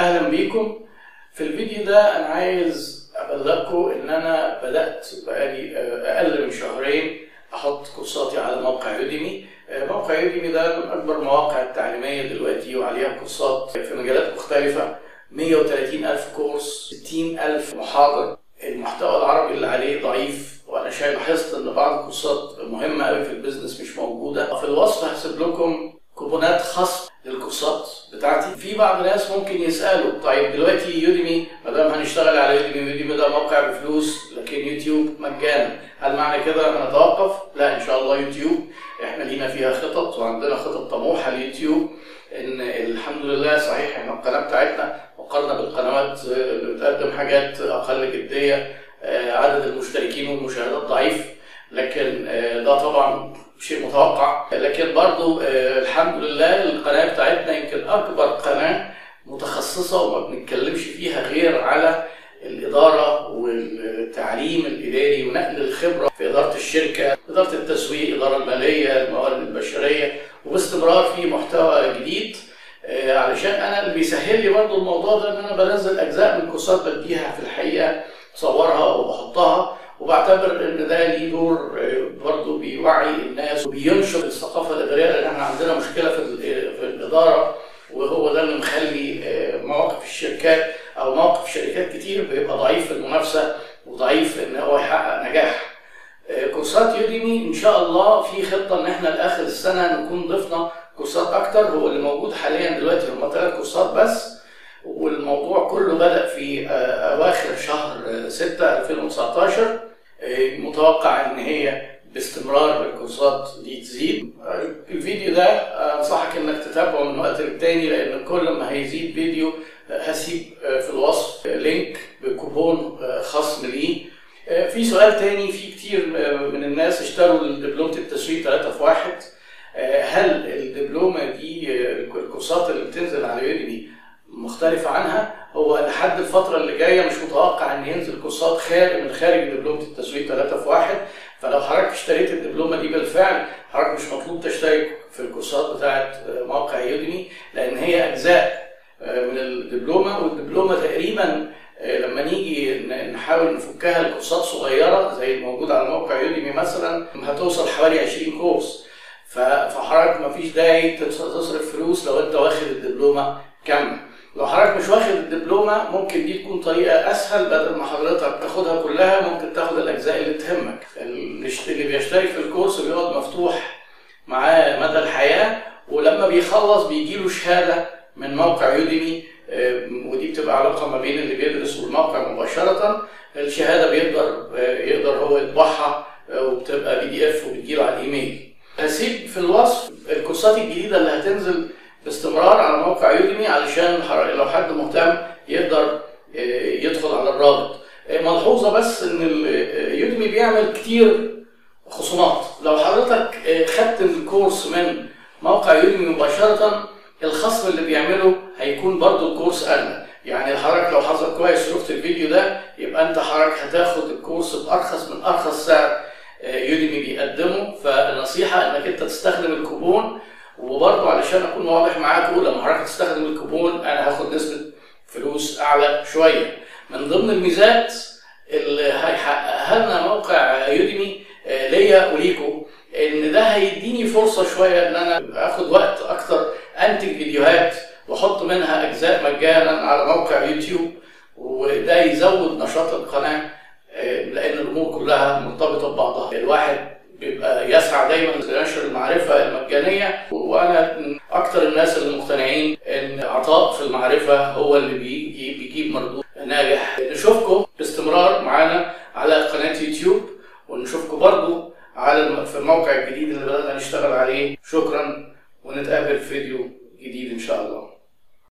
أهلا بيكم. في الفيديو ده أنا عايز أبلغكم إن أنا بدأت بقالي أقل من شهرين أحط كورساتي على موقع Udemy موقع Udemy ده من أكبر المواقع التعليمية دلوقتي وعليها كورسات في مجالات مختلفة. 130 ألف course 60 ألف محاضر المحتوى العربي اللي عليه ضعيف وأنا شايف لاحظت إن بعض الكورسات مهمة قوي في ال business مش موجودة. في الوصف هسيب لكم كوبونات خصم للكورسات بتاعتي في بعض الناس ممكن يسألوا. طيب دلوقتي Udemy ما دام هنشتغل على Udemy Udemy ده موقع بفلوس لكن يوتيوب مجانا. هل معنى كده هنتوقف؟ لا إن شاء الله يوتيوب. إحنا لينا فيها خطط وعندنا خطط طموحة لليوتيوب إن الحمد لله صحيح ان القناة بتاعتنا مقارنه بالقنوات اللي بتقدم حاجات أقل جدية عدد المشتركين والمشاهدات ضعيف لكن ده طبعا شيء متوقع. لكن برضو الحمد لله القناة بتاعتنا يمكن أكبر قناة متخصصة وما بنتكلمش فيها غير على الإدارة والتعليم الإداري ونقل الخبرة في إدارة الشركة، إدارة التسويق، الاداره المالية، الموارد البشرية وباستمرار في محتوى جديد. علشان أنا اللي بيسهل لي برضو الموضوع ده إن أنا بنزل أجزاء من كورسات بديها في الحقيقة بصورها وبحطها وبعتبر إن ده ليه دور برضه بيوعي الناس وبينشر الثقافة الاداريه لأن إحنا عندنا مشكله في في الاداره وهو ده اللي مخلي مواقف الشركات أو موقف شركات كتير بيبقى ضعيف في المنافسة وضعيف إن هو يحقق نجاح. كورسات يوديمي إن شاء الله في خطة إن إحنا لآخر السنة نكون ضفنا كورسات أكتر هو اللي موجود حاليا دلوقتي هم ثلاث كورسات بس والموضوع كله بدأ في أواخر شهر 6 2019 متوقع إن هي باستمرار الكورسات دي تزيد. الفيديو ده أنصحك إنك تتابعه من وقت للتاني لأن كل ما هيزيد فيديو هسيب في الوصف لينك بكوبون خصم ليه في سؤال تاني في كتير من الناس اشتروا دبلومه التسويق 3 في 1 هل الدبلومة دي الكورسات اللي بتنزل على يوديمي مختلفة عنها؟ هو لحد الفترة اللي جاية مش متوقع إن ينزل كورسات خارج من خارج دبلومة التسويق 3 في 1 فلو حضرتك اشتريت الدبلومة دي بالفعل حضرتك مش مطلوب تشترك في الكورسات بتاعة موقع يوديمي لأن هي أجزاء من الدبلومة والدبلومة تقريبا لما نيجي نحاول نفكها لكورسات صغيرة زي الموجود على موقع يوديمي مثلا هتوصل حوالي 20 كورس. فحضرتك مفيش داعي تصرف فلوس لو انت واخد الدبلومة كاملة. لو حضرتك مش واخد الدبلومة ممكن دي تكون طريقة أسهل بدل ما حضرتك تاخدها كلها ممكن تاخد الأجزاء اللي تهمك. اللي بيشترك في الكورس بيقعد مفتوح معاه مدى الحياة ولما بيخلص بيجي له شهادة من موقع Udemy ودي بتبقى علاقة ما بين اللي بيدرس والموقع مباشرة. الشهادة بيقدر يقدر هو يطبعها وبتبقى PDF وبتجيله على الإيميل. هسيب في الوصف الكورسات الجديدة اللي هتنزل باستمرار على موقع Udemy علشان لو حد مهتم يقدر يدخل على الرابط. ملحوظة بس إن يوديمي بيعمل كتير خصومات. لو حضرتك خدت الكورس من موقع يوديمي مباشرة الخصم اللي بيعمله هيكون برضو الكورس اغلى يعني حضرتك لو حظك كويس شفت الفيديو ده يبقى أنت حضرتك هتاخد الكورس بأرخص من أرخص سعر يوديمي بيقدمه. فالنصيحة إنك أنت تستخدم الكوبون وبرضه علشان أكون واضح معاكم لما حضرتك تستخدم الكوبون أنا هاخد نسبة فلوس أعلى شوية. من ضمن الميزات اللي هيحققها لنا موقع يوديمي ليا وليكم إن ده هيديني فرصة شوية إن أنا آخد وقت أكتر أنتج فيديوهات وأحط منها أجزاء مجانا على موقع يوتيوب وده يزود نشاط القناة لأن الأمور كلها مرتبطة ببعضها. الواحد بيبقى يسعى دايما لنشر المعرفة المجانية وأنا من أكثر الناس اللي مقتنعين إن عطاء في المعرفة هو اللي بيجي بيجيب مردود ناجح نشوفكم باستمرار معانا على قناه يوتيوب ونشوفكم برضو على في الموقع الجديد اللي بدأنا نشتغل عليه. شكرا ونتقابل في فيديو.